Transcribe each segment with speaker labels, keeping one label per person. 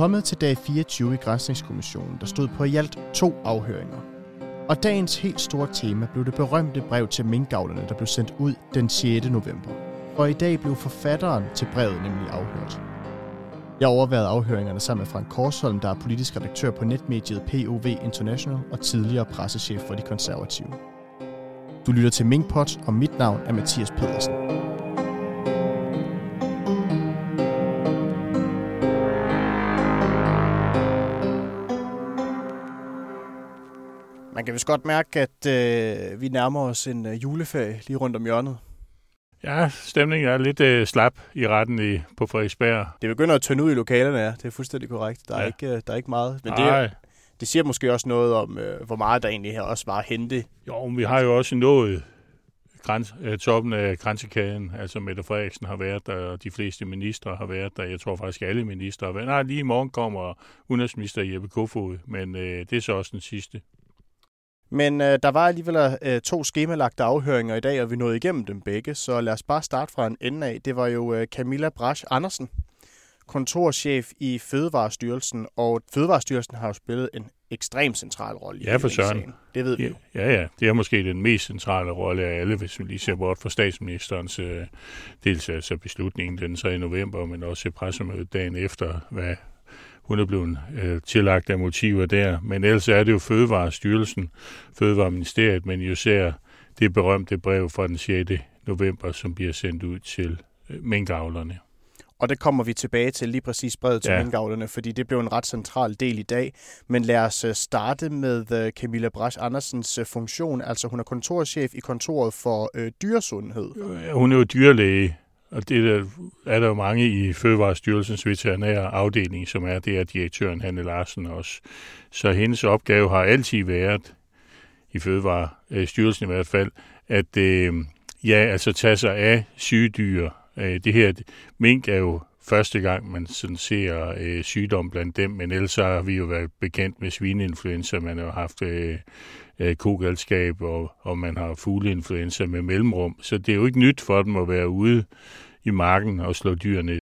Speaker 1: Kommet til dag 24 i Grænsningskommissionen, der stod på i alt to afhøringer. Og dagens helt store tema blev det berømte brev til minkavlerne, der blev sendt ud den 6. november. Og i dag blev forfatteren til brevet nemlig afhørt. Jeg overvejede afhøringerne sammen med Frank Korsholm, der er politisk redaktør på netmediet POV International og tidligere pressechef for de konservative. Du lytter til Minkpot, og mit navn er Mathias Pedersen. Man kan vist godt mærke, at øh, vi nærmer os en øh, juleferie lige rundt om hjørnet.
Speaker 2: Ja, stemningen er lidt øh, slap i retten i, på Frederiksberg.
Speaker 1: Det begynder at tynde ud i lokalerne, ja. Det er fuldstændig korrekt. Der er, ja. ikke, øh, der er ikke meget. Men det, det siger måske også noget om, øh, hvor meget der egentlig her også var at hente.
Speaker 2: Jo, men vi har jo også nået græns, øh, toppen af grænsekæden. Altså Mette Frederiksen har været der, og de fleste ministre har været der. Jeg tror faktisk, alle ministre har været Nej, lige i morgen kommer udenrigsminister Jeppe Kofod, men øh, det er så også den sidste.
Speaker 1: Men øh, der var alligevel øh, to skemalagte afhøringer i dag, og vi nåede igennem dem begge, så lad os bare starte fra en ende af. Det var jo øh, Camilla Brasch Andersen, kontorchef i Fødevarestyrelsen, og Fødevarestyrelsen har jo spillet en ekstremt central rolle
Speaker 2: ja, for i Søren.
Speaker 1: Det ved vi
Speaker 2: jo. Ja, ja. Det er måske den mest centrale rolle af alle, hvis vi lige ser bort fra statsministerens øh, deltagelse af beslutningen den 3. november, men også pressemødet dagen efter, hvad hun er blevet øh, tillagt af motiver der. Men ellers er det jo Fødevarestyrelsen, Fødevareministeriet, men jo ser det berømte brev fra den 6. november, som bliver sendt ud til øh, minkavlerne.
Speaker 1: Og det kommer vi tilbage til lige præcis brevet til ja. minkavlerne, fordi det blev en ret central del i dag. Men lad os øh, starte med øh, Camilla Brasch Andersens øh, funktion. Altså hun er kontorchef i kontoret for øh, dyresundhed.
Speaker 2: Hun er jo dyrlæge, og det der, er der jo mange i Fødevarestyrelsens veterinære afdeling, som er det, er direktøren Hanne Larsen også. Så hendes opgave har altid været, i Fødevarestyrelsen i hvert fald, at øh, ja, altså tage sig af sygedyr. Øh, det her, mink er jo første gang, man sådan ser øh, sygdom blandt dem, men ellers har vi jo været bekendt med svineinfluenza, man har haft øh, øh, kogalskab, og, og man har fugleinfluenza med mellemrum. Så det er jo ikke nyt for dem at være ude i marken og slå dyrene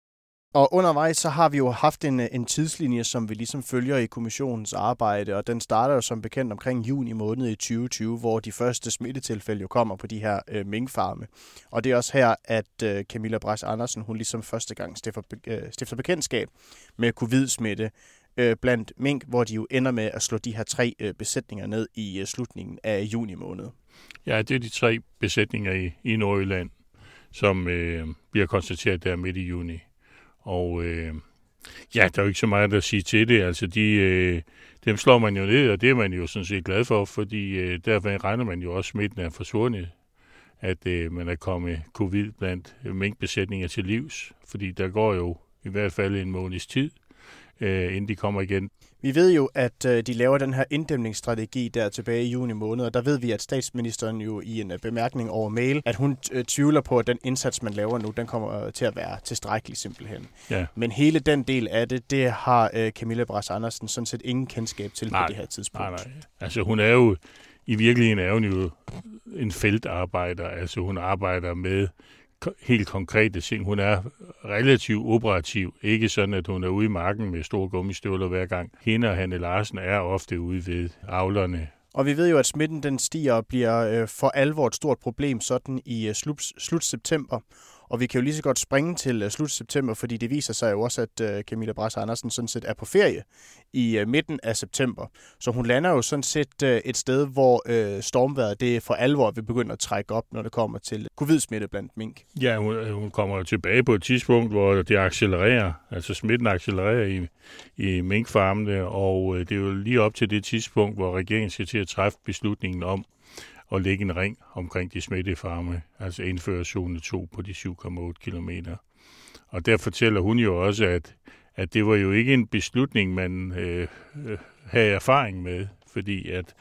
Speaker 1: og undervejs så har vi jo haft en, øh, en tidslinje, som vi ligesom følger i kommissionens arbejde, og den starter jo som bekendt omkring juni måned i 2020, hvor de første smittetilfælde jo kommer på de her øh, minkfarme. Og det er også her, at øh, Camilla Bræs Andersen, hun ligesom første gang stifter, øh, stifter bekendtskab med covid-smitte øh, blandt mink, hvor de jo ender med at slå de her tre øh, besætninger ned i øh, slutningen af juni måned.
Speaker 2: Ja, det er de tre besætninger i, i Nordjylland, som øh, bliver konstateret der midt i juni. Og øh, ja, der er jo ikke så meget at sige til det. Altså, de, øh, dem slår man jo ned, og det er man jo sådan set glad for, fordi øh, derfor regner man jo også, at smitten er forsvundet at øh, man er kommet covid blandt øh, minkbesætninger til livs, fordi der går jo i hvert fald en måneds tid, øh, inden de kommer igen.
Speaker 1: Vi ved jo, at øh, de laver den her inddæmningsstrategi der tilbage i juni måned, og der ved vi, at statsministeren jo i en øh, bemærkning over mail, at hun øh, tvivler på, at den indsats, man laver nu, den kommer til at være tilstrækkelig simpelthen. Ja. Men hele den del af det, det har Camilla Brass Andersen sådan set ingen kendskab til nej, på det her tidspunkt.
Speaker 2: Nej, nej. Altså hun er jo, i virkeligheden er hun jo en feltarbejder, altså hun arbejder med helt konkrete ting. Hun er relativt operativ. Ikke sådan, at hun er ude i marken med store gummistøvler hver gang. Hende og Hanne Larsen er ofte ude ved avlerne.
Speaker 1: Og vi ved jo, at smitten den stiger og bliver øh, for alvor et stort problem sådan i øh, slut, slut september. Og vi kan jo lige så godt springe til øh, slut september, fordi det viser sig jo også, at øh, Camilla Brass Andersen sådan set er på ferie i øh, midten af september. Så hun lander jo sådan set et sted, hvor stormværet det for alvor vil begynde at trække op, når det kommer til covid-smitte blandt mink.
Speaker 2: Ja, hun, hun kommer tilbage på et tidspunkt, hvor det accelererer, altså smitten accelererer i, i minkfarmene, og det er jo lige op til det tidspunkt, hvor regeringen skal til at træffe beslutningen om, at lægge en ring omkring de smittede farme, altså indføre zone 2 på de 7,8 km. Og der fortæller hun jo også, at, at det var jo ikke en beslutning, man øh, øh, havde erfaring med, fordi at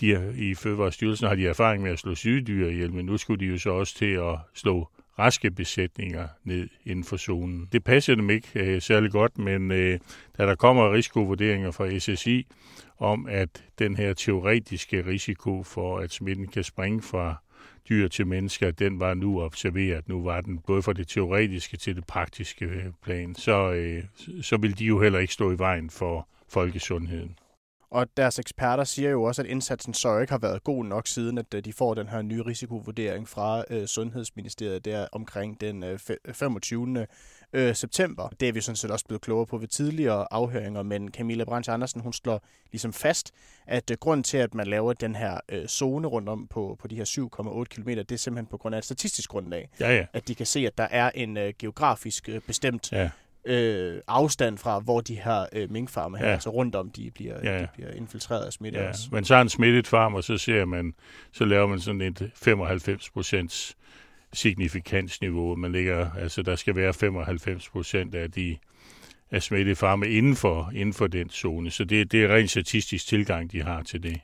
Speaker 2: de, i Fødevarestyrelsen har de erfaring med at slå sygedyr ihjel, men nu skulle de jo så også til at slå raske besætninger ned inden for zonen. Det passer dem ikke øh, særlig godt, men øh, da der kommer risikovurderinger fra SSI om, at den her teoretiske risiko for, at smitten kan springe fra dyr til mennesker, den var nu observeret. Nu var den både fra det teoretiske til det praktiske øh, plan. Så, øh, så vil de jo heller ikke stå i vejen for folkesundheden.
Speaker 1: Og deres eksperter siger jo også, at indsatsen så ikke har været god nok, siden at øh, de får den her nye risikovurdering fra øh, Sundhedsministeriet der omkring den øh, 25. Øh, september. Det er vi sådan set også blevet klogere på ved tidligere afhøringer, men Camilla Brandt Andersen, hun slår ligesom fast, at øh, grund til, at man laver den her øh, zone rundt om på, på de her 7,8 km, det er simpelthen på grund af et statistisk grundlag.
Speaker 2: Ja, ja.
Speaker 1: At de kan se, at der er en øh, geografisk øh, bestemt ja øh, afstand fra, hvor de her øh, minkfarme her, ja. altså rundt om, de bliver, ja. de bliver infiltreret af smitte. Ja.
Speaker 2: Også. Men så har en smittet farm, og så ser man, så laver man sådan et 95 procents signifikansniveau. Man ligger, altså der skal være 95 procent af de af smittede farme inden for, inden for den zone. Så det, det er rent statistisk tilgang, de har til det.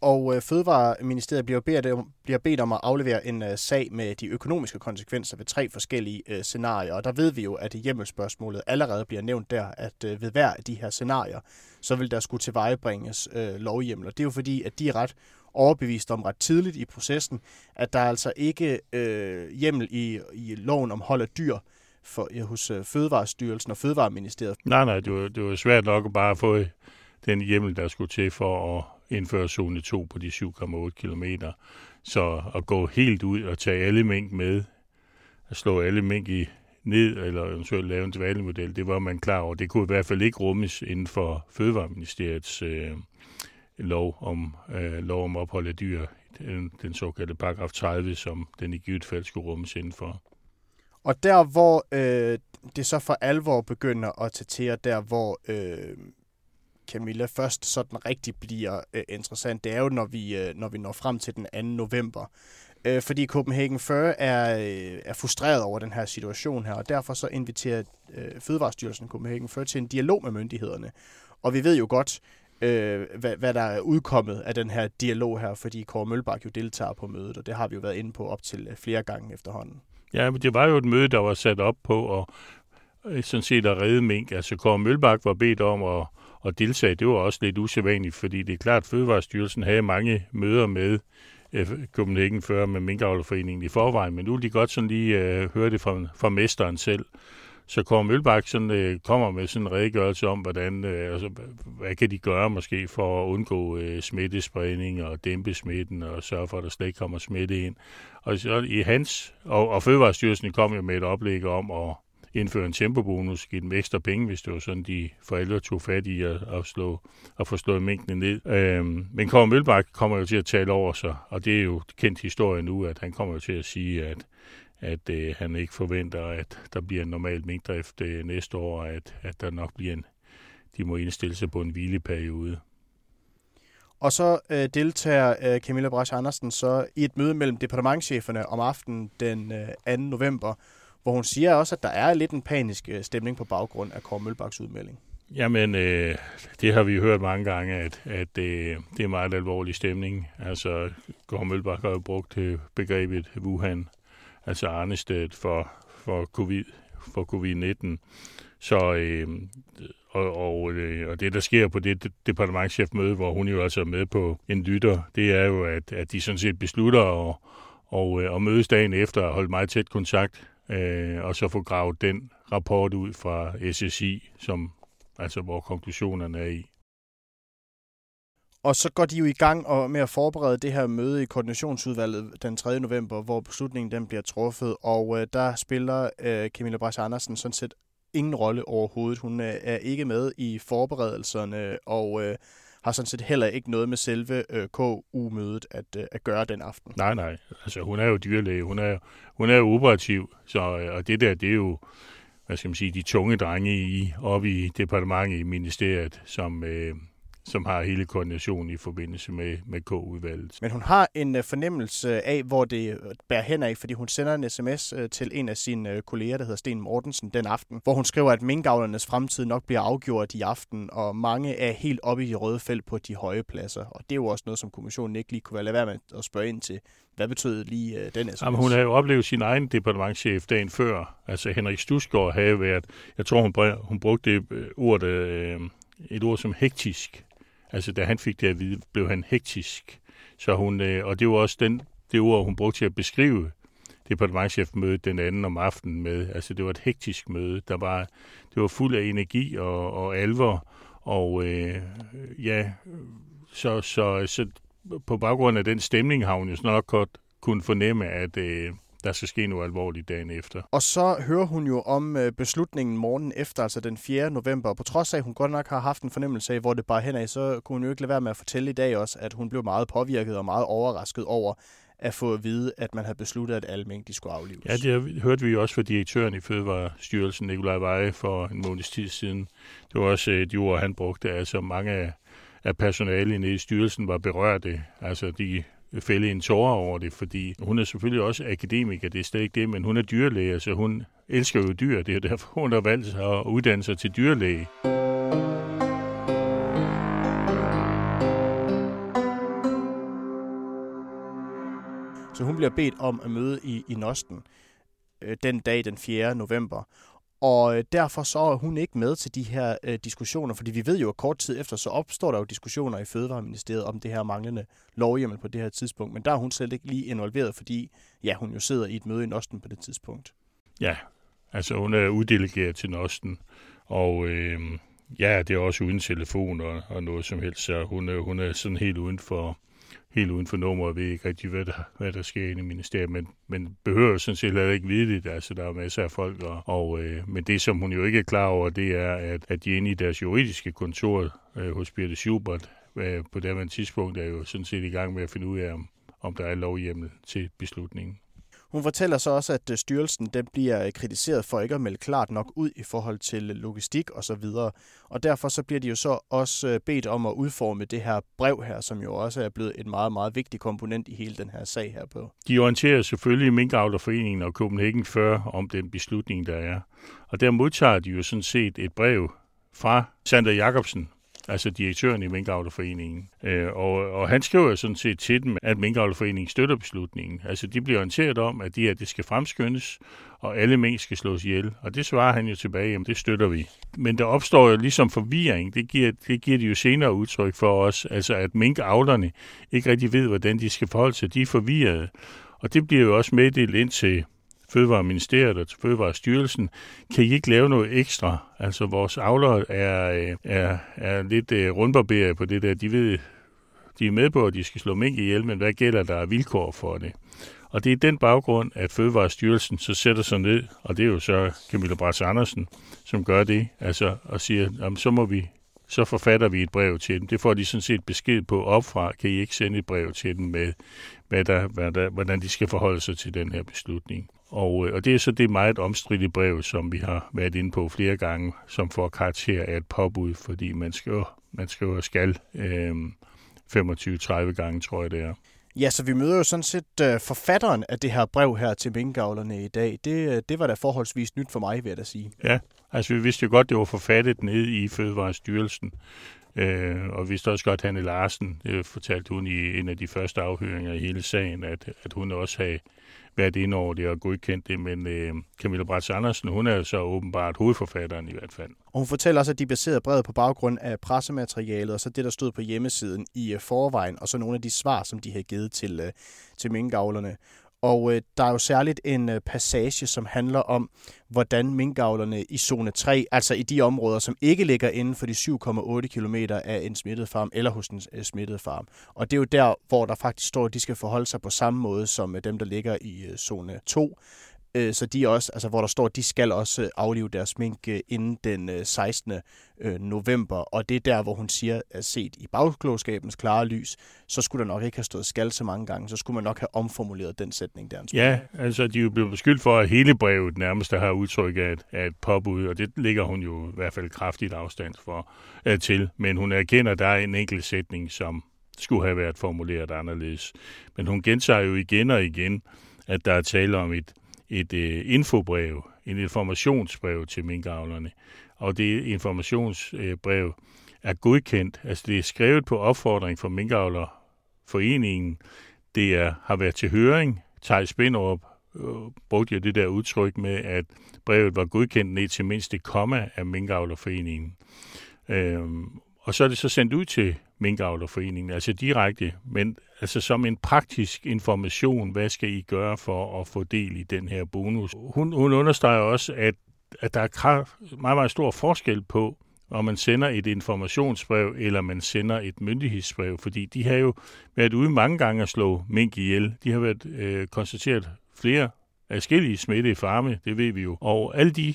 Speaker 1: Og øh, Fødevareministeriet bliver bedt, bliver bedt om at aflevere en øh, sag med de økonomiske konsekvenser ved tre forskellige øh, scenarier. Og der ved vi jo, at hjemmelspørgsmålet allerede bliver nævnt der, at øh, ved hver af de her scenarier, så vil der skulle tilvejebringes øh, lovhjemler. Det er jo fordi, at de er ret overbevist om ret tidligt i processen, at der er altså ikke øh, hjemmel i, i loven om hold af dyr for, ja, hos øh, Fødevarestyrelsen og Fødevareministeriet.
Speaker 2: Nej, nej, det var, det var svært nok at bare få den hjemmel, der skulle til for at indføre zone 2 på de 7,8 km. Så at gå helt ud og tage alle mink med, at slå alle mink i ned, eller eventuelt lave en dvalemodel, det var man klar over. Det kunne i hvert fald ikke rummes inden for Fødevareministeriets øh, lov om, øh, lov om ophold af dyr, den, den såkaldte paragraf 30, som den i givet fald skulle rummes indenfor.
Speaker 1: Og der, hvor øh, det så for alvor begynder at tage til, der hvor øh, Camilla, først sådan rigtig bliver øh, interessant, det er jo, når vi, øh, når vi når frem til den 2. november. Øh, fordi Copenhagen Fur er, øh, er frustreret over den her situation her, og derfor så inviterer øh, Fødevarestyrelsen Copenhagen Fur til en dialog med myndighederne. Og vi ved jo godt, øh, hvad, hvad der er udkommet af den her dialog her, fordi Kåre Mølbak jo deltager på mødet, og det har vi jo været inde på op til øh, flere gange efterhånden.
Speaker 2: Ja, men det var jo et møde, der var sat op på at øh, sådan set at redde mink. Altså Kåre Mølbak var bedt om at og deltage. Det var også lidt usædvanligt, fordi det er klart, at Fødevarestyrelsen havde mange møder med øh, Copenhagen før med Minkavlerforeningen i forvejen, men nu vil de godt sådan lige øh, høre det fra, fra mesteren selv. Så Kåre Mølbak sådan, øh, kommer med sådan en redegørelse om, hvordan, øh, altså, hvad kan de gøre måske for at undgå øh, smittespredning og dæmpe smitten og sørge for, at der slet ikke kommer smitte ind. Og så i hans, og, og Fødevarestyrelsen kom jo med et oplæg om at indføre en tempobonus, give dem ekstra penge, hvis det var sådan, de forældre tog fat i at, at, slå, at få slået mængden ned. Øhm, men Kåre Mølbak kommer jo til at tale over sig, og det er jo kendt historie nu, at han kommer jo til at sige, at at øh, han ikke forventer, at der bliver en normal mængdrift øh, næste år, at, at der nok bliver en, de må indstille sig på en hvileperiode.
Speaker 1: Og så øh, deltager øh, Camilla Brasch Andersen så i et møde mellem departementcheferne om aftenen den øh, 2. november, hvor hun siger også, at der er lidt en panisk øh, stemning på baggrund af Kåre Mølbaks udmelding.
Speaker 2: Jamen, øh, det har vi hørt mange gange, at, at øh, det er meget alvorlig stemning. Altså, Kåre Mølbak har jo brugt øh, begrebet Wuhan, altså Arnested for, for, COVID, for covid-19. Så, øh, og, og, øh, og det, der sker på det departementchefmøde, hvor hun jo altså er med på en lytter, det er jo, at, at de sådan set beslutter at, og, øh, og mødes dagen efter og holde meget tæt kontakt øh, og så få gravet den rapport ud fra SSI, som, altså hvor konklusionerne er i.
Speaker 1: Og så går de jo i gang og med at forberede det her møde i koordinationsudvalget den 3. november, hvor beslutningen den bliver truffet, og øh, der spiller øh, Camilla Brass Andersen sådan set ingen rolle overhovedet. Hun øh, er ikke med i forberedelserne, og øh, har sådan set heller ikke noget med selve øh, KU-mødet at, øh, at gøre den aften.
Speaker 2: Nej, nej. Altså, hun er jo dyrlæge. Hun er, hun er jo operativ. Så, øh, og det der, det er jo, hvad skal man sige, de tunge drenge i, oppe i departementet i ministeriet, som, øh, som har hele koordinationen i forbindelse med, med K-udvalget.
Speaker 1: Men hun har en uh, fornemmelse af, hvor det bærer hen af, fordi hun sender en sms uh, til en af sine kolleger, der hedder Sten Mortensen, den aften, hvor hun skriver, at minkavlernes fremtid nok bliver afgjort i aften, og mange er helt oppe i de røde felt på de høje pladser. Og det er jo også noget, som kommissionen ikke lige kunne lade være med at spørge ind til. Hvad betød lige uh, den sms?
Speaker 2: Jamen, hun har jo oplevet sin egen departementchef dagen før. Altså Henrik Stusgaard havde været, jeg tror hun, hun brugte det ord, uh, et ord som hektisk Altså, da han fik det at vide, blev han hektisk. Så hun, øh, og det var også den det ord, hun brugte til at beskrive departementchefmødet den anden om aftenen med. Altså det var et hektisk møde. Der var, det var fuld af energi og, og alvor. Og øh, ja, så, så, så på baggrund af den stemning har hun jo nok godt kunne fornemme, at øh, der skal ske noget alvorligt dagen efter.
Speaker 1: Og så hører hun jo om øh, beslutningen morgen efter, altså den 4. november. På trods af, at hun godt nok har haft en fornemmelse af, hvor det bare henad, så kunne hun jo ikke lade være med at fortælle i dag også, at hun blev meget påvirket og meget overrasket over, at få at vide, at man havde besluttet, at alle mink de skulle aflives.
Speaker 2: Ja, det hørte vi jo også fra direktøren i Fødevarestyrelsen, Nikolaj Veje, for en måneds tid siden. Det var også et ord, han brugte. Altså mange af, af personalet i styrelsen var berørte. Altså de fælde en tårer over det, fordi hun er selvfølgelig også akademiker, det er slet ikke det, men hun er dyrlæge, så hun elsker jo dyr, det er derfor, hun har valgt at uddanne sig til dyrlæge.
Speaker 1: Så hun bliver bedt om at møde i, i Nosten øh, den dag, den 4. november. Og øh, derfor så er hun ikke med til de her øh, diskussioner, fordi vi ved jo, at kort tid efter, så opstår der jo diskussioner i Fødevareministeriet om det her manglende lovhjemmel på det her tidspunkt. Men der er hun slet ikke lige involveret, fordi ja, hun jo sidder i et møde i Nosten på det tidspunkt.
Speaker 2: Ja, altså hun er uddelegeret til Nosten, og øh, ja, det er også uden telefon og, og noget som helst, så hun er, hun er sådan helt uden for, helt uden for nummer og ved ikke rigtig, hvad der, hvad der sker inde i ministeriet, men, men behøver sådan set heller ikke vide det. Altså, der er masser af folk, og, og øh, men det, som hun jo ikke er klar over, det er, at, at de inde i deres juridiske kontor øh, hos Birte Schubert øh, på det tidspunkt er jo sådan set i gang med at finde ud af, om, om der er lovhjemmel til beslutningen.
Speaker 1: Hun fortæller så også, at øh, styrelsen den bliver øh, kritiseret for ikke at melde klart nok ud i forhold til øh, logistik og så videre. Og derfor så bliver de jo så også bedt om at udforme det her brev her, som jo også er blevet et meget, meget vigtig komponent i hele den her sag her på.
Speaker 2: De orienterer selvfølgelig Minkavlerforeningen og Copenhagen før om den beslutning, der er. Og der modtager de jo sådan set et brev fra Sander Jacobsen, altså direktøren i Minkavlerforeningen. Øh, og, og han skriver sådan set til dem, at Minkavlerforeningen støtter beslutningen. Altså de bliver orienteret om, at det her, det skal fremskyndes, og alle mink skal slås ihjel. Og det svarer han jo tilbage, jamen det støtter vi. Men der opstår jo ligesom forvirring. Det giver, det giver de jo senere udtryk for os, altså at minkavlerne ikke rigtig ved, hvordan de skal forholde sig. De er forvirrede. Og det bliver jo også meddelt ind til Fødevareministeriet og til Fødevarestyrelsen, kan I ikke lave noget ekstra? Altså vores avlere er, øh, er, er lidt uh, rundbarberet på det der. De ved, de er med på, at de skal slå mink ihjel, men hvad gælder der af vilkår for det? Og det er den baggrund, at Fødevarestyrelsen så sætter sig ned, og det er jo så Camilla Brats Andersen, som gør det, altså og siger, jamen, så må vi så forfatter vi et brev til dem. Det får de sådan set besked på opfra. Kan I ikke sende et brev til dem med, hvad der, hvad der, hvordan de skal forholde sig til den her beslutning? Og, øh, og det er så det meget omstridte brev, som vi har været inde på flere gange, som får karakter af et påbud, fordi man skriver, man skriver skal øh, 25-30 gange, tror jeg det er.
Speaker 1: Ja, så vi møder jo sådan set uh, forfatteren af det her brev her til minkavlerne i dag. Det, øh, det var da forholdsvis nyt for mig, vil jeg da sige.
Speaker 2: Ja, altså vi vidste jo godt, det var forfattet ned i Fødevarestyrelsen. Øh, og vi vidste også godt, at Hanne Larsen øh, fortalte hun i en af de første afhøringer i hele sagen, at, at hun også havde været inde over det og godkendt det, men øh, Camilla Brats Andersen, hun er så åbenbart hovedforfatteren i hvert fald.
Speaker 1: Og hun fortæller også, at de baserede brevet på baggrund af pressematerialet, og så det, der stod på hjemmesiden i øh, forvejen, og så nogle af de svar, som de havde givet til, øh, til minkavlerne. Og øh, der er jo særligt en øh, passage, som handler om, hvordan minkavlerne i zone 3, altså i de områder, som ikke ligger inden for de 7,8 km af en smittet farm eller hos en øh, smittet farm. Og det er jo der, hvor der faktisk står, at de skal forholde sig på samme måde som øh, dem, der ligger i øh, zone 2. Øh, så de også, altså hvor der står, at de skal også øh, aflive deres mink øh, inden den øh, 16. Øh, november. Og det er der, hvor hun siger, at set i bagklogskabens klare lys, så skulle der nok ikke have stået skal så mange gange. Så skulle man nok have omformuleret den sætning der.
Speaker 2: Ja, altså de er jo blevet beskyldt for, at hele brevet nærmest har udtryk af et, af et påbud, og det ligger hun jo i hvert fald kraftigt afstand for, uh, til. Men hun erkender, at der er en enkelt sætning, som skulle have været formuleret anderledes. Men hun gentager jo igen og igen, at der er tale om et et øh, infobrev, en informationsbrev til minkavlerne. Og det informationsbrev er godkendt. Altså det er skrevet på opfordring fra Minkavlerforeningen. Det er, har været til høring. Thijs Spinderup øh, brugte jo det der udtryk med, at brevet var godkendt ned til mindst komma af Minkavlerforeningen. Øhm, og så er det så sendt ud til Minkavlerforeningen, altså direkte, men altså som en praktisk information, hvad skal I gøre for at få del i den her bonus? Hun, hun understreger også, at, at der er meget, meget stor forskel på, om man sender et informationsbrev, eller man sender et myndighedsbrev, fordi de har jo været ude mange gange at slå mink ihjel. De har været øh, konstateret flere forskellige smitte i farme, det ved vi jo. Og alle de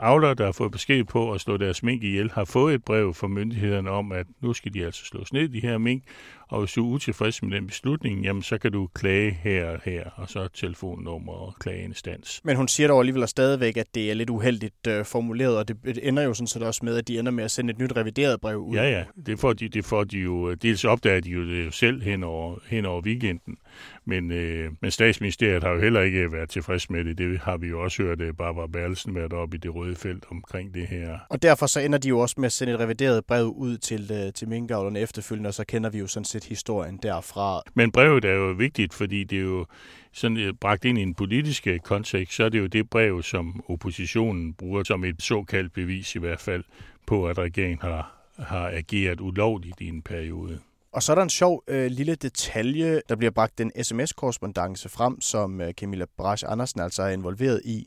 Speaker 2: avlere, der har fået besked på at slå deres mink ihjel, har fået et brev fra myndighederne om, at nu skal de altså slås ned, de her mink, og hvis du er utilfreds med den beslutning, jamen så kan du klage her og her, og så telefonnummer og klageinstans.
Speaker 1: Men hun siger dog alligevel stadigvæk, at det er lidt uheldigt øh, formuleret, og det ender jo sådan set også med, at de ender med at sende et nyt revideret brev ud.
Speaker 2: Ja, ja. Det får de, det får de jo, dels opdager de jo det selv hen over, hen over weekenden, men, øh, men statsministeriet har jo heller ikke været tilfreds med det. Det har vi jo også hørt øh, Barbara Berlsen været op i det røde felt omkring det her.
Speaker 1: Og derfor så ender de jo også med at sende et revideret brev ud til, øh, til minkavlerne efterfølgende, og så kender vi jo sådan set historien derfra.
Speaker 2: Men brevet er jo vigtigt, fordi det er jo sådan øh, bragt ind i en politisk kontekst, så er det jo det brev, som oppositionen bruger som et såkaldt bevis i hvert fald på, at regeringen har, har ageret ulovligt i en periode.
Speaker 1: Og så er der en sjov øh, lille detalje, der bliver bragt en sms-korrespondence frem, som øh, Camilla Brasch Andersen altså er involveret i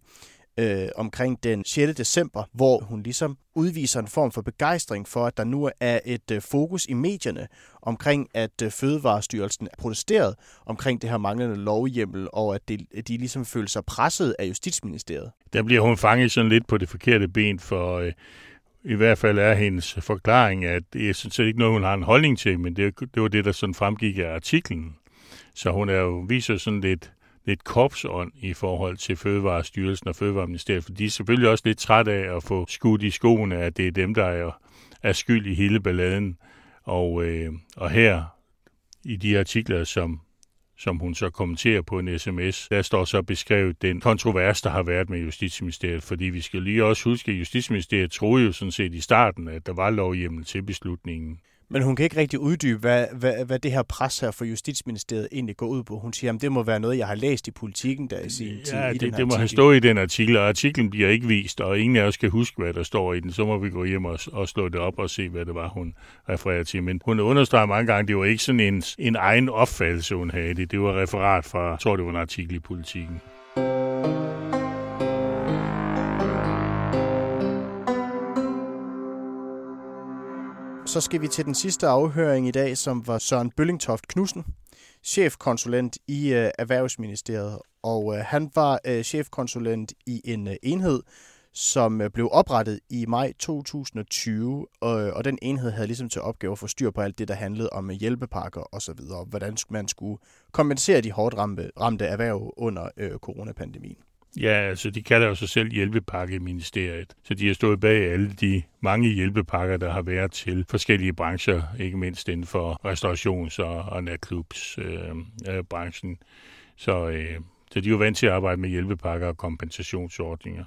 Speaker 1: øh, omkring den 6. december, hvor hun ligesom udviser en form for begejstring for, at der nu er et øh, fokus i medierne omkring, at øh, Fødevarestyrelsen er protesteret omkring det her manglende lovhjemmel, og at de, de ligesom føler sig presset af Justitsministeriet.
Speaker 2: Der bliver hun fanget sådan lidt på det forkerte ben, for øh, i hvert fald er hendes forklaring, at det er sådan set ikke noget, hun har en holdning til, men det, det var det, der sådan fremgik af artiklen. Så hun er jo, viser sådan lidt, lidt korpsånd i forhold til Fødevarestyrelsen og Fødevareministeriet, for de er selvfølgelig også lidt træt af at få skudt i skoene, at det er dem, der er, er skyld i hele balladen. Og, øh, og her i de artikler, som som hun så kommenterer på en sms. Der står så beskrevet den kontrovers, der har været med Justitsministeriet, fordi vi skal lige også huske, at Justitsministeriet troede jo sådan set i starten, at der var lovhjemmel til beslutningen.
Speaker 1: Men hun kan ikke rigtig uddybe, hvad, hvad, hvad det her pres her for Justitsministeriet egentlig går ud på. Hun siger, at det må være noget, jeg har læst i politikken der i sin tid.
Speaker 2: Ja, det, det må
Speaker 1: artikel.
Speaker 2: have stået i den artikel, og artiklen bliver ikke vist, og ingen af os kan huske, hvad der står i den. Så må vi gå hjem og, og slå det op og se, hvad det var, hun refererer til. Men hun understreger mange gange, at det var ikke sådan en, en egen opfattelse, hun havde det. Det var referat fra, jeg tror, det var en artikel i politikken.
Speaker 1: Så skal vi til den sidste afhøring i dag, som var Søren Bøllingtoft Knudsen, chefkonsulent i øh, Erhvervsministeriet. Og øh, han var øh, chefkonsulent i en øh, enhed, som øh, blev oprettet i maj 2020, og, øh, og den enhed havde ligesom til opgave at få styr på alt det, der handlede om øh, hjælpepakker osv., og hvordan man skulle kompensere de hårdt ramte, ramte erhverv under øh, coronapandemien.
Speaker 2: Ja, altså de kalder jo sig selv hjælpepakkeministeriet, så de har stået bag alle de mange hjælpepakker, der har været til forskellige brancher, ikke mindst inden for restaurations- og, og natklubsbranchen. Øh, øh, branchen. så, øh, så de er jo vant til at arbejde med hjælpepakker og kompensationsordninger.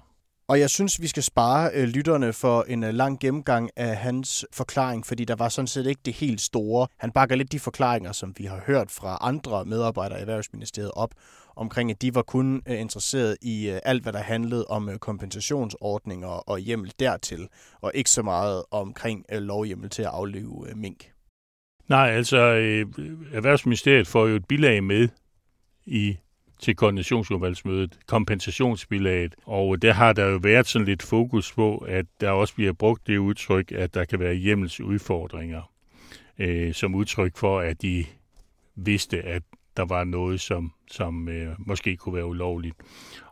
Speaker 1: Og jeg synes, vi skal spare øh, lytterne for en øh, lang gennemgang af hans forklaring, fordi der var sådan set ikke det helt store. Han bakker lidt de forklaringer, som vi har hørt fra andre medarbejdere i Erhvervsministeriet op, omkring at de var kun øh, interesseret i øh, alt, hvad der handlede om øh, kompensationsordninger og hjemmel dertil, og ikke så meget omkring lovhjemmel til at aflive mink.
Speaker 2: Nej, altså øh, Erhvervsministeriet får jo et bilag med i til koordinationsudvalgsmødet, kompensationsbilaget. Og der har der jo været sådan lidt fokus på, at der også bliver brugt det udtryk, at der kan være hjemmelsudfordringer, øh, som udtryk for, at de vidste, at der var noget, som, som øh, måske kunne være ulovligt.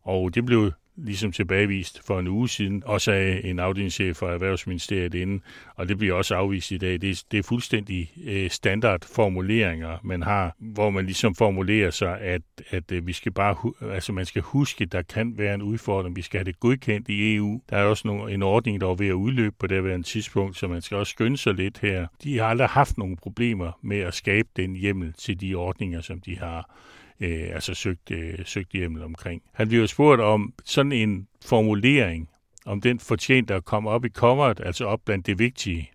Speaker 2: Og det blev ligesom tilbagevist for en uge siden, også af en afdelingschef fra Erhvervsministeriet inden, og det bliver også afvist i dag. Det er, det er fuldstændig øh, standardformuleringer, man har, hvor man ligesom formulerer sig, at, at øh, vi skal bare, altså man skal huske, at der kan være en udfordring. Vi skal have det godkendt i EU. Der er også nogle, en ordning, der er ved at udløbe på det her tidspunkt, så man skal også skynde sig lidt her. De har aldrig haft nogle problemer med at skabe den hjemmel til de ordninger, som de har øh, altså søgt, øh, søgt hjemmel omkring. Han bliver spurgt om sådan en formulering, om den fortjent at komme op i coveret, altså op blandt det vigtige.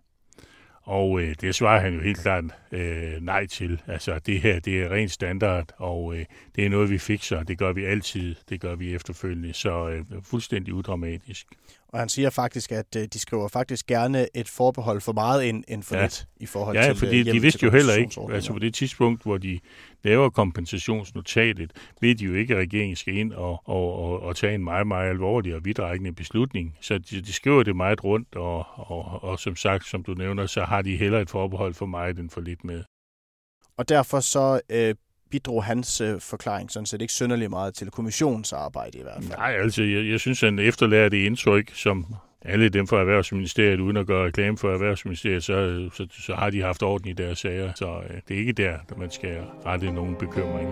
Speaker 2: Og øh, det svarer han jo helt klart øh, nej til. Altså det her, det er rent standard, og øh, det er noget, vi fikser. Det gør vi altid. Det gør vi efterfølgende. Så øh, fuldstændig udramatisk.
Speaker 1: Og han siger faktisk, at øh, de skriver faktisk gerne et forbehold for meget ind end for ja. lidt i forhold
Speaker 2: ja,
Speaker 1: til
Speaker 2: Ja, fordi de vidste jo heller ikke, altså på det tidspunkt, hvor de laver kompensationsnotatet, ved de jo ikke, at regeringen skal ind og, og, og, og tage en meget, meget alvorlig og vidtrækkende beslutning. Så de, de skriver det meget rundt, og, og, og som sagt, som du nævner, så har de heller et forbehold for meget end for lidt med.
Speaker 1: Og derfor så øh, bidrog hans øh, forklaring sådan set ikke synderlig meget til kommissionsarbejde i hvert fald.
Speaker 2: Nej, altså jeg, jeg synes, han efterlader det indtryk, som alle dem fra Erhvervsministeriet, uden at gøre reklame for Erhvervsministeriet, så, så, så har de haft orden i deres sager. Så øh, det er ikke der, man skal rette nogen bekymring.